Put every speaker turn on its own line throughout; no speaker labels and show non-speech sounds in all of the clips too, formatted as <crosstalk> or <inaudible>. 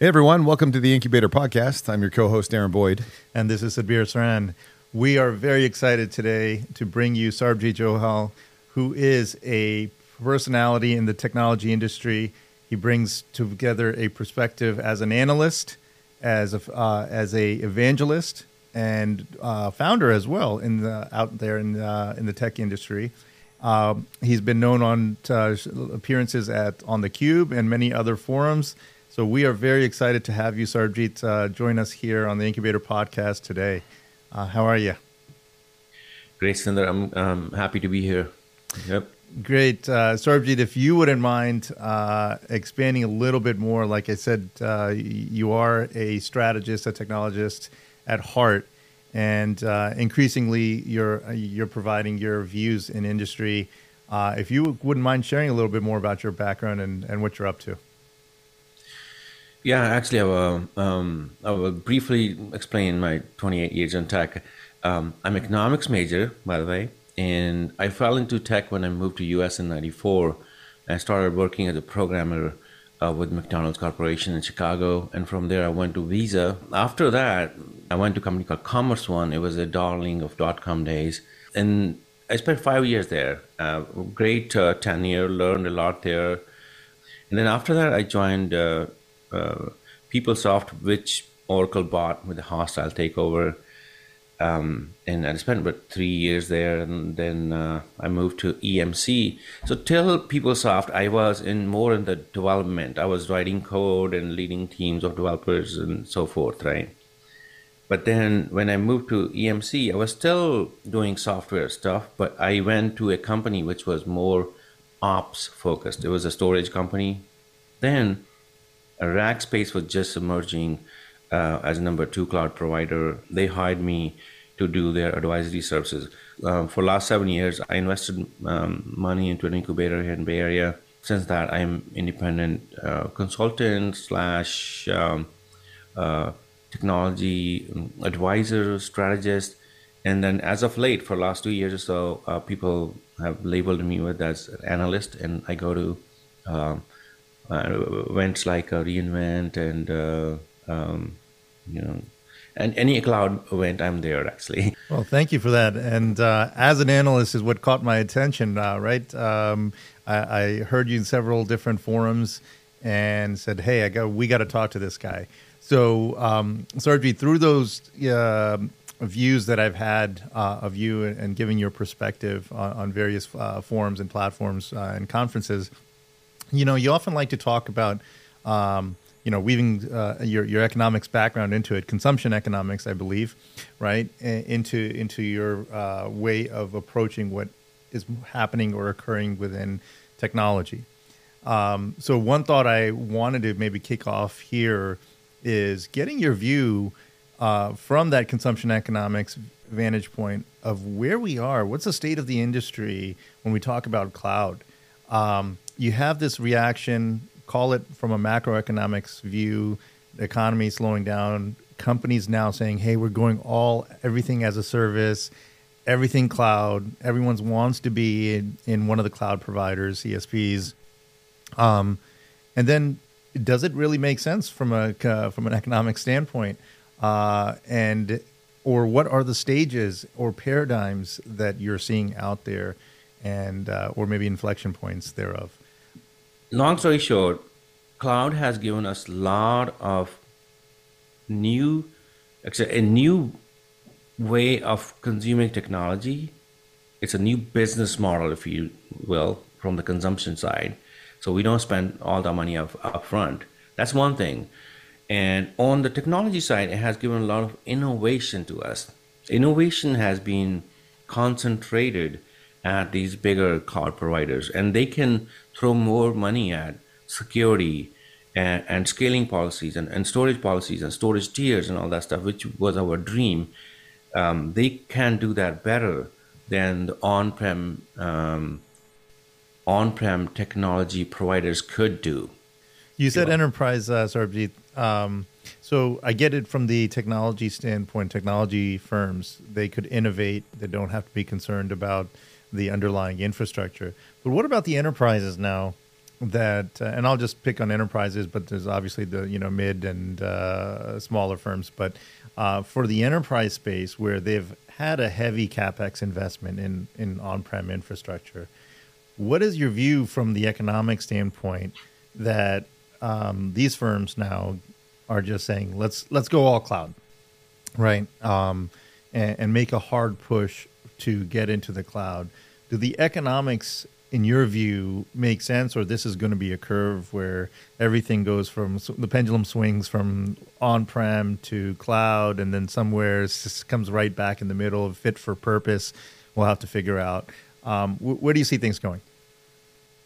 Hey everyone, welcome to the Incubator Podcast. I'm your co-host Aaron Boyd.
And this is Sabir Saran. We are very excited today to bring you Sarbjeet Johal, who is a personality in the technology industry. He brings together a perspective as an analyst, as a, uh, as a evangelist, and uh, founder as well in the out there in uh, in the tech industry. Um, he's been known on uh, appearances at on the Cube and many other forums. So we are very excited to have you, Sarbjeet, uh, join us here on the Incubator Podcast today. Uh, how are you?
Great, Sundar. I'm um, happy to be here. Yep.
Great. Uh, Sarbjeet, if you wouldn't mind uh, expanding a little bit more, like I said, uh, you are a strategist, a technologist at heart, and uh, increasingly you're, you're providing your views in industry. Uh, if you wouldn't mind sharing a little bit more about your background and, and what you're up to.
Yeah, actually, I will, um, I will briefly explain my 28 years in tech. Um, I'm economics major, by the way, and I fell into tech when I moved to US in '94. I started working as a programmer uh, with McDonald's Corporation in Chicago, and from there I went to Visa. After that, I went to a company called Commerce One. It was a darling of dot com days, and I spent five years there. Uh, great uh, tenure, learned a lot there. And then after that, I joined uh, PeopleSoft, which Oracle bought with a hostile takeover. Um, and I spent about three years there, and then uh, I moved to EMC. So till PeopleSoft, I was in more in the development. I was writing code and leading teams of developers and so forth, right? But then when I moved to EMC, I was still doing software stuff, but I went to a company which was more ops focused. It was a storage company. Then Rackspace was just emerging uh, as number two cloud provider. They hired me to do their advisory services. Um, for last seven years, I invested um, money into an incubator here in Bay Area. Since that, I'm independent uh, consultant slash um, uh, technology advisor, strategist. And then as of late, for last two years or so, uh, people have labeled me with as an analyst, and I go to um, events like uh, reInvent and uh, um, you know and any cloud event i'm there actually. <laughs>
Well thank you for that. And uh, as an analyst is what caught my attention uh, right? Um, I, I, heard you in several different forums and said hey i got we got to talk to this guy. So um, through those uh, views that i've had of you and giving your perspective on, on various forums and platforms and conferences you know, you often like to talk about, um, you know, weaving uh, your your economics background into it, consumption economics, I believe, right, into into your uh, way of approaching what is happening or occurring within technology. Um, so one thought I wanted to maybe kick off here is getting your view uh, from that consumption economics vantage point of where we are. What's the state of the industry when we talk about cloud? Um, you have this reaction, call it from a macroeconomics view, the economy slowing down, companies now saying, hey, we're going all everything as a service, everything cloud. Everyone wants to be in, in one of the cloud providers, CSPs. Um, and then does it really make sense from a uh, from an economic standpoint? Uh, and or what are the stages or paradigms that you're seeing out there, and uh, or maybe inflection points thereof?
Long story short, cloud has given us a lot of new, a new way of consuming technology. It's a new business model, if you will, from the consumption side. So we don't spend all the money up, up front. That's one thing. And on the technology side, it has given a lot of innovation to us. Innovation has been concentrated at these bigger cloud providers, and they can throw more money at security and, and scaling policies and, and, storage policies and storage tiers and all that stuff, which was our dream. Um, they can do that better than the on-prem um, on-prem technology providers could do.
You said yeah. enterprise, uh, Sarbjeet. Um, so I get it from the technology standpoint. Technology firms they could innovate. They don't have to be concerned about the underlying infrastructure. But what about the enterprises now that, uh, and I'll just pick on enterprises, but there's obviously the you know mid and uh, smaller firms. But uh, for the enterprise space, where they've had a heavy capex investment in in on-prem infrastructure, what is your view from the economic standpoint that um, these firms now are just saying let's let's go all cloud, right? Um, and, and make a hard push to get into the cloud. Do the economics in your view make sense or this is going to be a curve where everything goes from the pendulum swings from on-prem to cloud and then somewhere comes right back in the middle of fit for purpose we'll have to figure out um, where do you see things going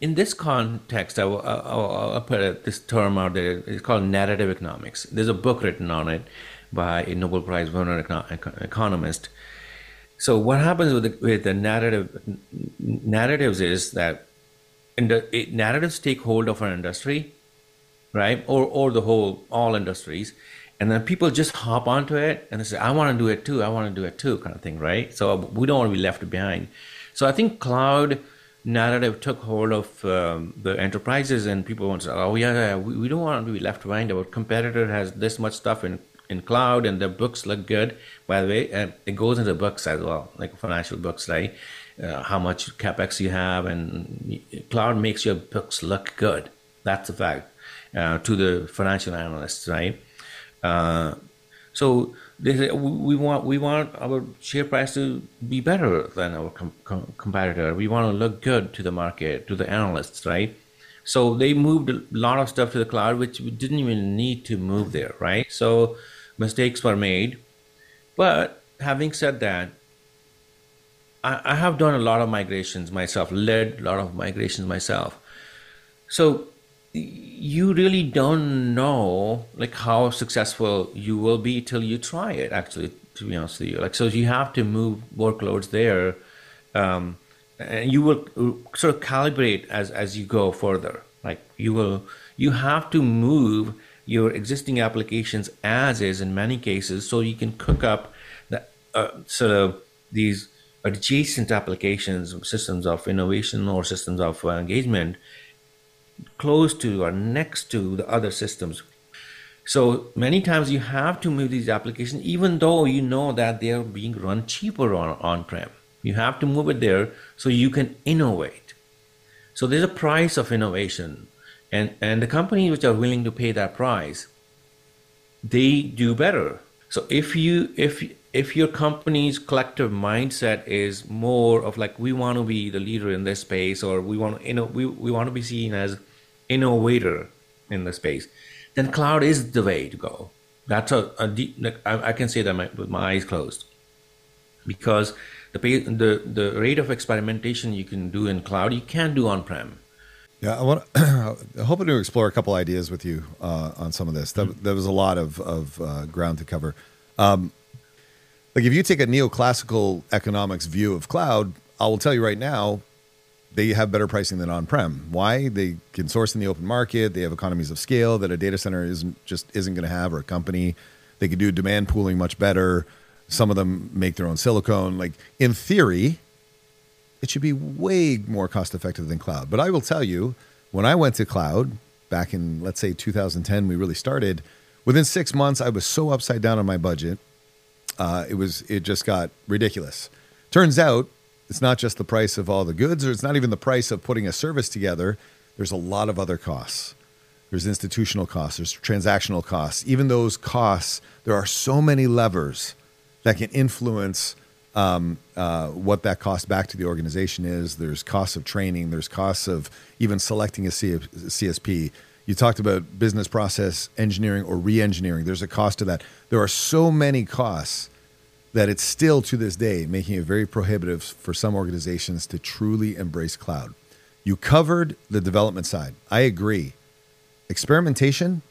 in this context, I will, I'll, I'll put this term out there. It's called narrative economics. There's a book written on it by a Nobel Prize winner economist so what happens with the, with the narrative narratives is that in the narratives take hold of an industry, right, or or the whole all industries, and then people just hop onto it and they say, "I want to do it too. I want to do it too," kind of thing, right? So we don't want to be left behind. So I think cloud narrative took hold of um, the enterprises and people want to say, oh yeah, yeah we, we, don't want to be left behind. Our competitor has this much stuff in in cloud and the books look good. By the way, and it goes into books as well, like financial books, right? Uh, how much capex you have, and cloud makes your books look good. That's a fact uh, to the financial analysts, right? Uh, so they say we want we want our share price to be better than our com- com- competitor. We want to look good to the market, to the analysts, right? So they moved a lot of stuff to the cloud, which we didn't even need to move there, right? So mistakes were made. But having said that, I, I have done a lot of migrations myself, led a lot of migrations myself. So you really don't know like how successful you will be till you try it actually to be honest with you like so you have to move workloads there um, and you will uh, sort of calibrate as as you go further like you will you have to move your existing applications as is in many cases so you can cook up the uh, sort of these adjacent applications systems of innovation or systems of uh, engagement close to or next to the other systems. So many times you have to move these applications even though you know that they are being run cheaper on on-prem. You have to move it there so you can innovate. So there's a price of innovation and and the companies which are willing to pay that price they do better. So if you if if your company's collective mindset is more of like we want to be the leader in this space or we want you know we, we want to be seen as innovator in the space then cloud is the way to go. That's a, a deep I, I, can say that my, with my eyes closed. Because the the the rate of experimentation you can do in cloud you can't do on prem
yeah, I want. <clears throat> To, hoping to explore a couple ideas with you uh, on some of this. That, mm-hmm. that was a lot of of uh, ground to cover. Um, like if you take a neoclassical economics view of cloud, I will tell you right now, they have better pricing than on-prem. Why? They can source in the open market. They have economies of scale that a data center isn't just isn't going to have, or a company. They can do demand pooling much better. Some of them make their own silicon. Like in theory, it should be way more cost effective than cloud. But I will tell you, when I went to cloud back in, let's say, 2010, we really started. Within six months, I was so upside down on my budget. Uh, it was it just got ridiculous. Turns out it's not just the price of all the goods, or it's not even the price of putting a service together. There's a lot of other costs. There's institutional costs. There's transactional costs. Even those costs, there are so many levers that can influence um, uh, what that cost back to the organization is. There's costs of training. There's costs of even selecting a CSP. You talked about business process engineering or re-engineering. There's a cost to that. There are so many costs that it's still to this day making it very prohibitive for some organizations to truly embrace cloud. You covered the development side. I agree. Experimentation,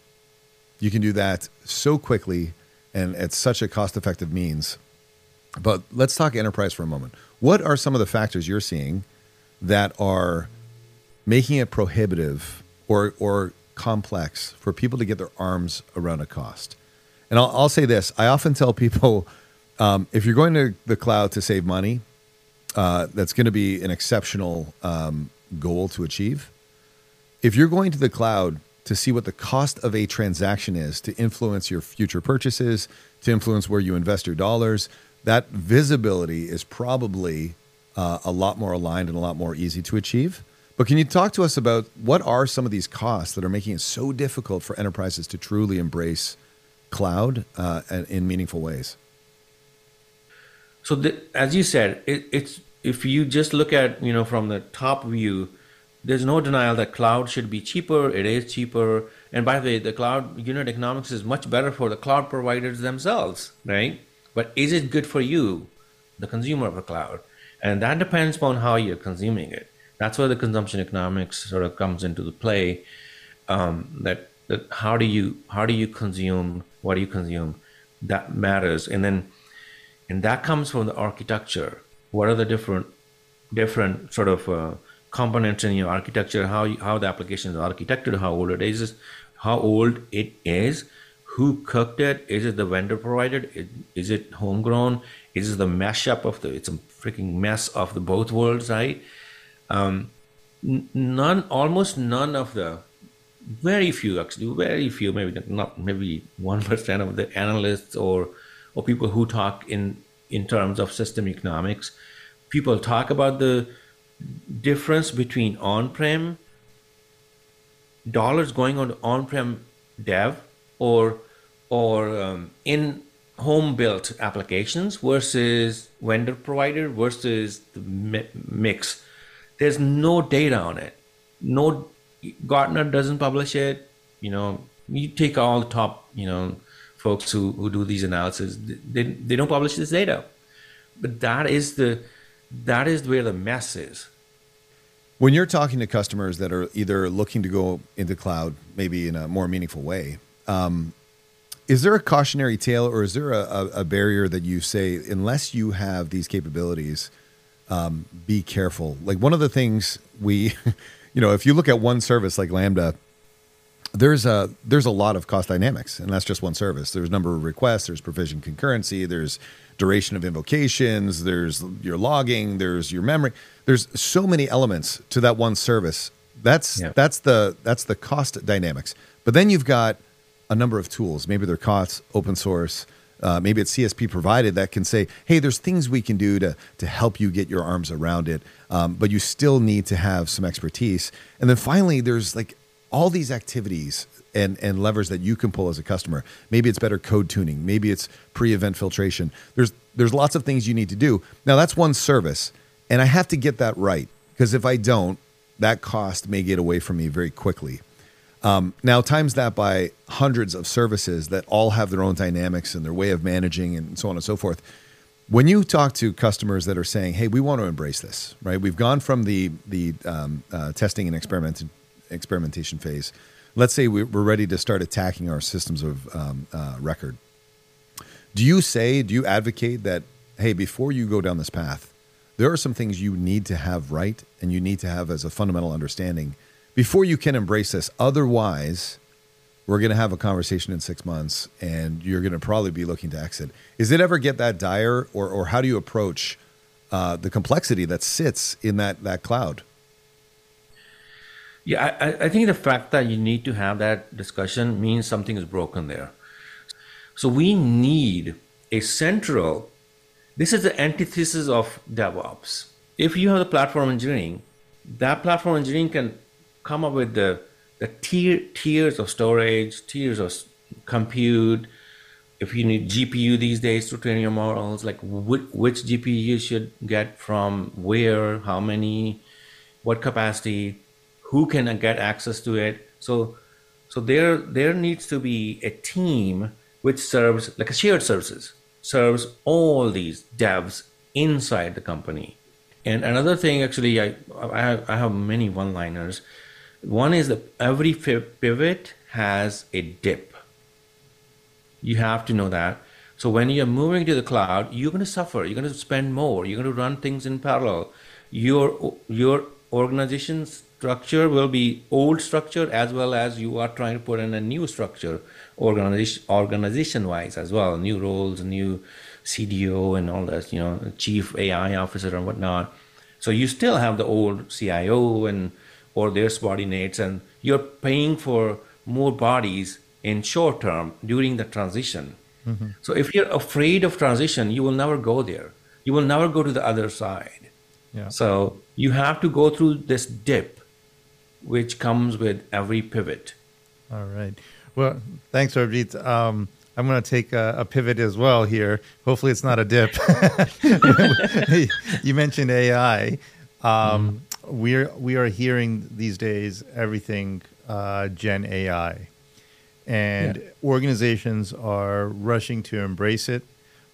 you can do that so quickly and at such a cost-effective means but let's talk enterprise for a moment. What are some of the factors you're seeing that are making it prohibitive or or complex for people to get their arms around a cost? And I'll, I'll say this: I often tell people um, if you're going to the cloud to save money, uh, that's going to be an exceptional um, goal to achieve. if you're going to the cloud to see what the cost of a transaction is to influence your future purchases, to influence where you invest your dollars, that visibility is probably uh, a lot more aligned and a lot more easy to achieve. But can you talk to us about what are some of these costs that are making it so difficult for enterprises to truly embrace cloud uh, in meaningful ways?
So, the, as you said, it, it's if you just look at you know from the top view, there's no denial that cloud should be cheaper. It is cheaper, and by the way, the cloud unit economics is much better for the cloud providers themselves, right? But is it good for you, the consumer of a cloud? And that depends upon how you're consuming it. That's where the consumption economics sort of comes into the play. Um, that that how do you how do you consume what do you consume that matters, and then and that comes from the architecture. What are the different different sort of uh, components in your architecture? How you, how the application is architected? How old it is? How old it is? Who cooked it? Is it the vendor provided? Is it homegrown? Is it the mashup of the? It's a freaking mess of the both worlds, right? Um, none, almost none of the, very few actually, very few, maybe not, maybe one <laughs> percent of the analysts or or people who talk in in terms of system economics, people talk about the difference between on-prem dollars going on on-prem dev or or um, in home built applications versus vendor provider versus the mix there's no data on it. No, Gartner doesn't publish it. You know, you take all the top, you know, folks who, who do these analyses they, they don't publish this data. But that is the that is where the mess is.
When you're talking to customers that are either looking to go into cloud, maybe in a more meaningful way, um, is there a cautionary tale or is there a, a, barrier that you say, unless you have these capabilities, um, be careful. Like one of the things we, <laughs> you know, if you look at one service like Lambda, there's a there's a lot of cost dynamics, and that's just one service. There's number of requests, there's provision concurrency, there's duration of invocations, there's your logging, there's your memory. There's so many elements to that one service. That's yeah. that's the that's the cost dynamics. But then you've got a number of tools. Maybe they're costs, open source, uh, maybe it's CSP provided that can say, hey, there's things we can do to to help you get your arms around it, um, but you still need to have some expertise. And then finally, there's like all these activities and and levers that you can pull as a customer. Maybe it's better code tuning. Maybe it's pre-event filtration. There's there's lots of things you need to do. Now that's one service, and I have to get that right because if I don't, that cost may get away from me very quickly. Um, now, times that by hundreds of services that all have their own dynamics and their way of managing and so on and so forth. When you talk to customers that are saying, "Hey, we want to embrace this," right? We've gone from the the um, uh, testing and experiment experimentation phase. Let's say we're ready to start attacking our systems of um, uh, record. Do you say, do you advocate that, hey, before you go down this path, there are some things you need to have right and you need to have as a fundamental understanding before you can embrace this. Otherwise, we're going to have a conversation in six months and you're going to probably be looking to exit. Is it ever get that dire, or, or how do you approach uh, the complexity that sits in that, that cloud?
Yeah, I, I think the fact that you need to have that discussion means something is broken there. So we need a central, this is the antithesis of DevOps. If you have the platform engineering, that platform engineering can come up with the the tier, tiers of storage, tiers of compute. If you need GPU these days to train your models, like which, which GPU you should get from where, how many, what capacity, who can get access to it. So, so there there needs to be a team which serves like a shared services serves all these devs inside the company. And another thing, actually, I I have, I have many one-liners one is that every pivot has a dip. You have to know that. So when you're moving to the cloud, you're going to suffer. You're going to spend more. You're going to run things in parallel. Your your organization structure will be old structure as well as you are trying to put in a new structure, organization organization wise as well. New roles, new CDO, and all that. You know, chief AI officer and whatnot. So you still have the old CIO and or their subordinates and you're paying for more bodies in short term during the transition. Mm-hmm. So if you're afraid of transition, you will never go there. You will never go to the other side. Yeah. So you have to go through this dip, which comes with every pivot.
All right. Well, thanks, Sarbjeet. Um, I'm going to take a, a, pivot as well here. Hopefully, it's not a dip. <laughs> <laughs> you mentioned AI. Um, mm. We're we are hearing these days everything uh, Gen AI, and yeah. organizations are rushing to embrace it.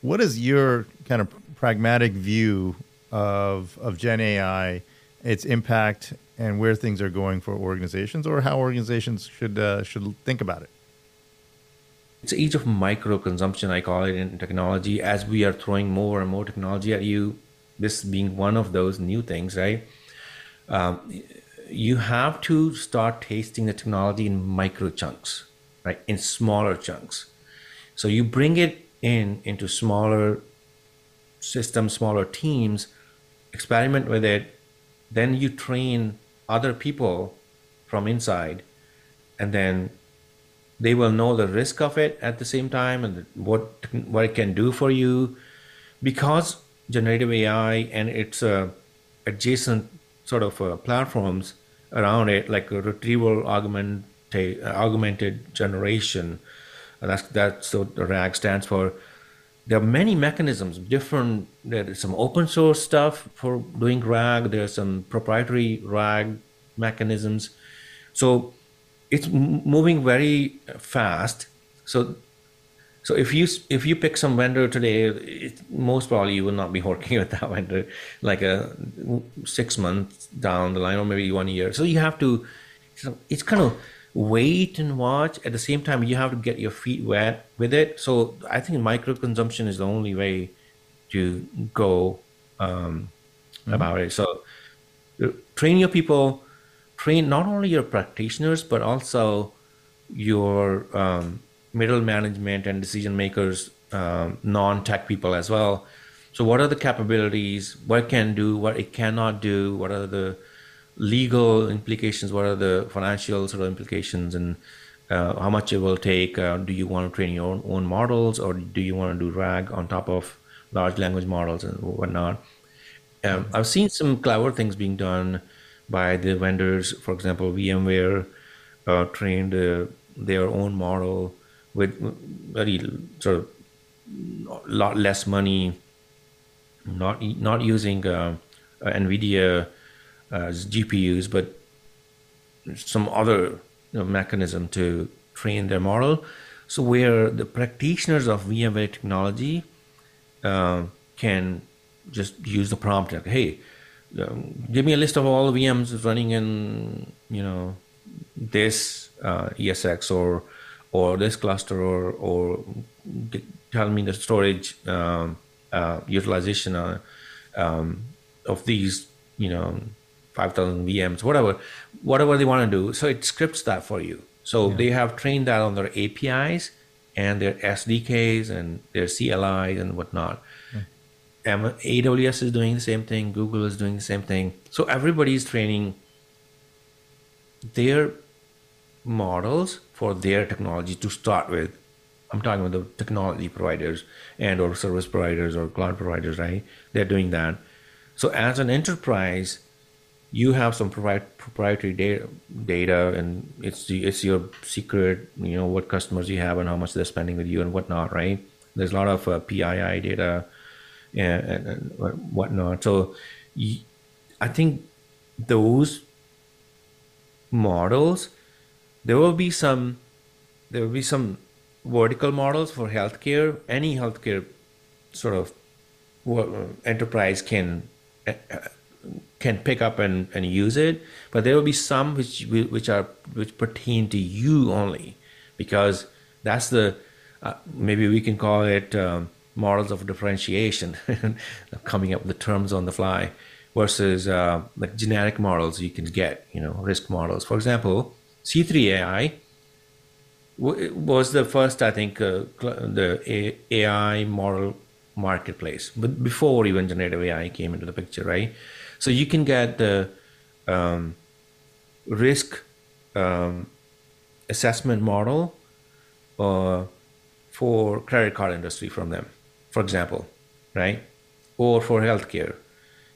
What is your kind of pragmatic view of of Gen AI, its impact, and where things are going for organizations, or how organizations should uh, should think about it?
it's age of micro consumption i call it in technology as we are throwing more and more technology at you this being one of those new things right um, you have to start tasting the technology in micro chunks right? In smaller chunks. So you bring it in into smaller systems smaller teams experiment with it then you train other people from inside and then they will know the risk of it at the same time and what what it can do for you. Because generative ai and its adjacent sort of uh, platforms around it like a retrieval augmented augmented generation. That's that's what the RAG stands for. There are many mechanisms different there's some open source stuff for doing RAG there's some proprietary RAG mechanisms. So it's moving very fast. So, so if you if you pick some vendor today, it, most probably you will not be <laughs> working with that vendor like a six months down the line or maybe one year. So you have to. It's kind of wait and watch. At the same time, you have to get your feet wet with it. So I think micro consumption is the only way to go um, mm-hmm. about it. So train your people train not only your practitioners but also your um, middle management and decision makers, um, non-tech people as well. So, what are the capabilities? What it can do? What it cannot do? What are the legal implications? What are the financial sort of implications? And uh, how much it will take? Uh, do you want to train your own, own, models, or do you want to do RAG on top of large language models and whatnot? Um, I've seen some clever things being done by the vendors. For example, VMware uh, trained uh, their own model with very sort of lot less money, not not using uh, NVIDIA GPUs, but some other you know, mechanism to train their model. So where the practitioners of VMware technology uh, can just use the prompt like, hey, um, give me a list of all the VMs running in you know this uh, ESX or or this cluster or or tell me the storage um, uh, utilization uh, um, of these you know 5000 VMs whatever whatever they want to do. So it scripts that for you. So yeah. they have trained that on their APIs and their SDKs and their CLIs and whatnot. AWS is doing the same thing, Google is doing the same thing. So everybody is training their models for their technology to start with. I'm talking about the technology providers and or service providers or cloud providers, right? They're doing that. So as an enterprise, you have some proprietary data, data, and it's it's your secret. You know what customers you have and how much they're spending with you and whatnot, right? There's a lot of uh, PII data and, and whatnot. So I think those models, there will be some, there will be some vertical models for healthcare. Any healthcare sort of enterprise can uh, can pick up and, and use it, but there will be some which which are which pertain to you only, because that's the uh, maybe we can call it um, models of differentiation, <laughs> coming up with the terms on the fly, versus uh, like generic models you can get, you know, risk models. For example, C3 AI was the first, I think, uh, the AI model marketplace, but before even generative AI came into the picture, right? So you can get the um, risk um, assessment model uh, for credit card industry from them, for example, right? Or for healthcare.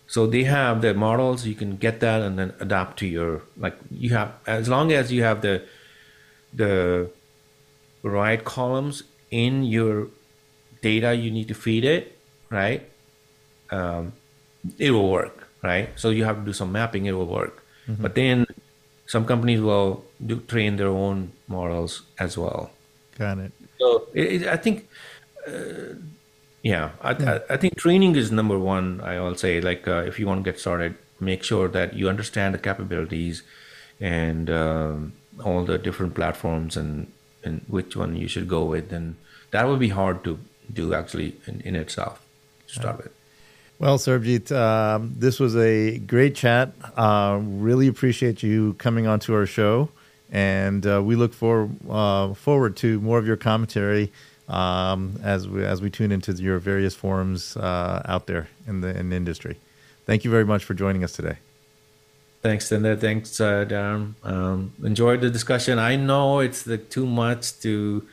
So they have the models. You can get that and then adapt to your like you have as long as you have the the right columns in your data you need to feed it, right? Um, it will work, right? So you have to do some mapping. It will work, but then some companies will do train their own models as well.
Got it.
So it, it, I think, uh, yeah, I, I, I think training is number one. I will say, like, uh, if you want to get started, make sure that you understand the capabilities and um, all the different platforms and and which one you should go with, and that would be hard to do actually in, in itself to start with.
Well, Sarbjeet, um, this was a great chat. Uh, really appreciate you coming onto our show, and uh, we look for, uh, forward to more of your commentary um, as we as we tune into your various forums uh, out there in the in the industry. Thank you very much for joining us today.
Thanks, Linda. Thanks, uh, Darren. Um, enjoyed the discussion. I know it's the, too much to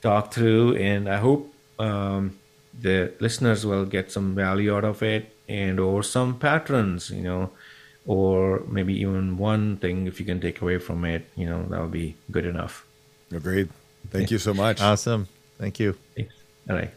talk through, and I hope um, the listeners will get some value out of it, and or some patterns, you know, or maybe even one thing if you can take away from it, you know, that would be good enough.
Agreed. Thank you so much.
Awesome. Thank you.
Thanks. All right.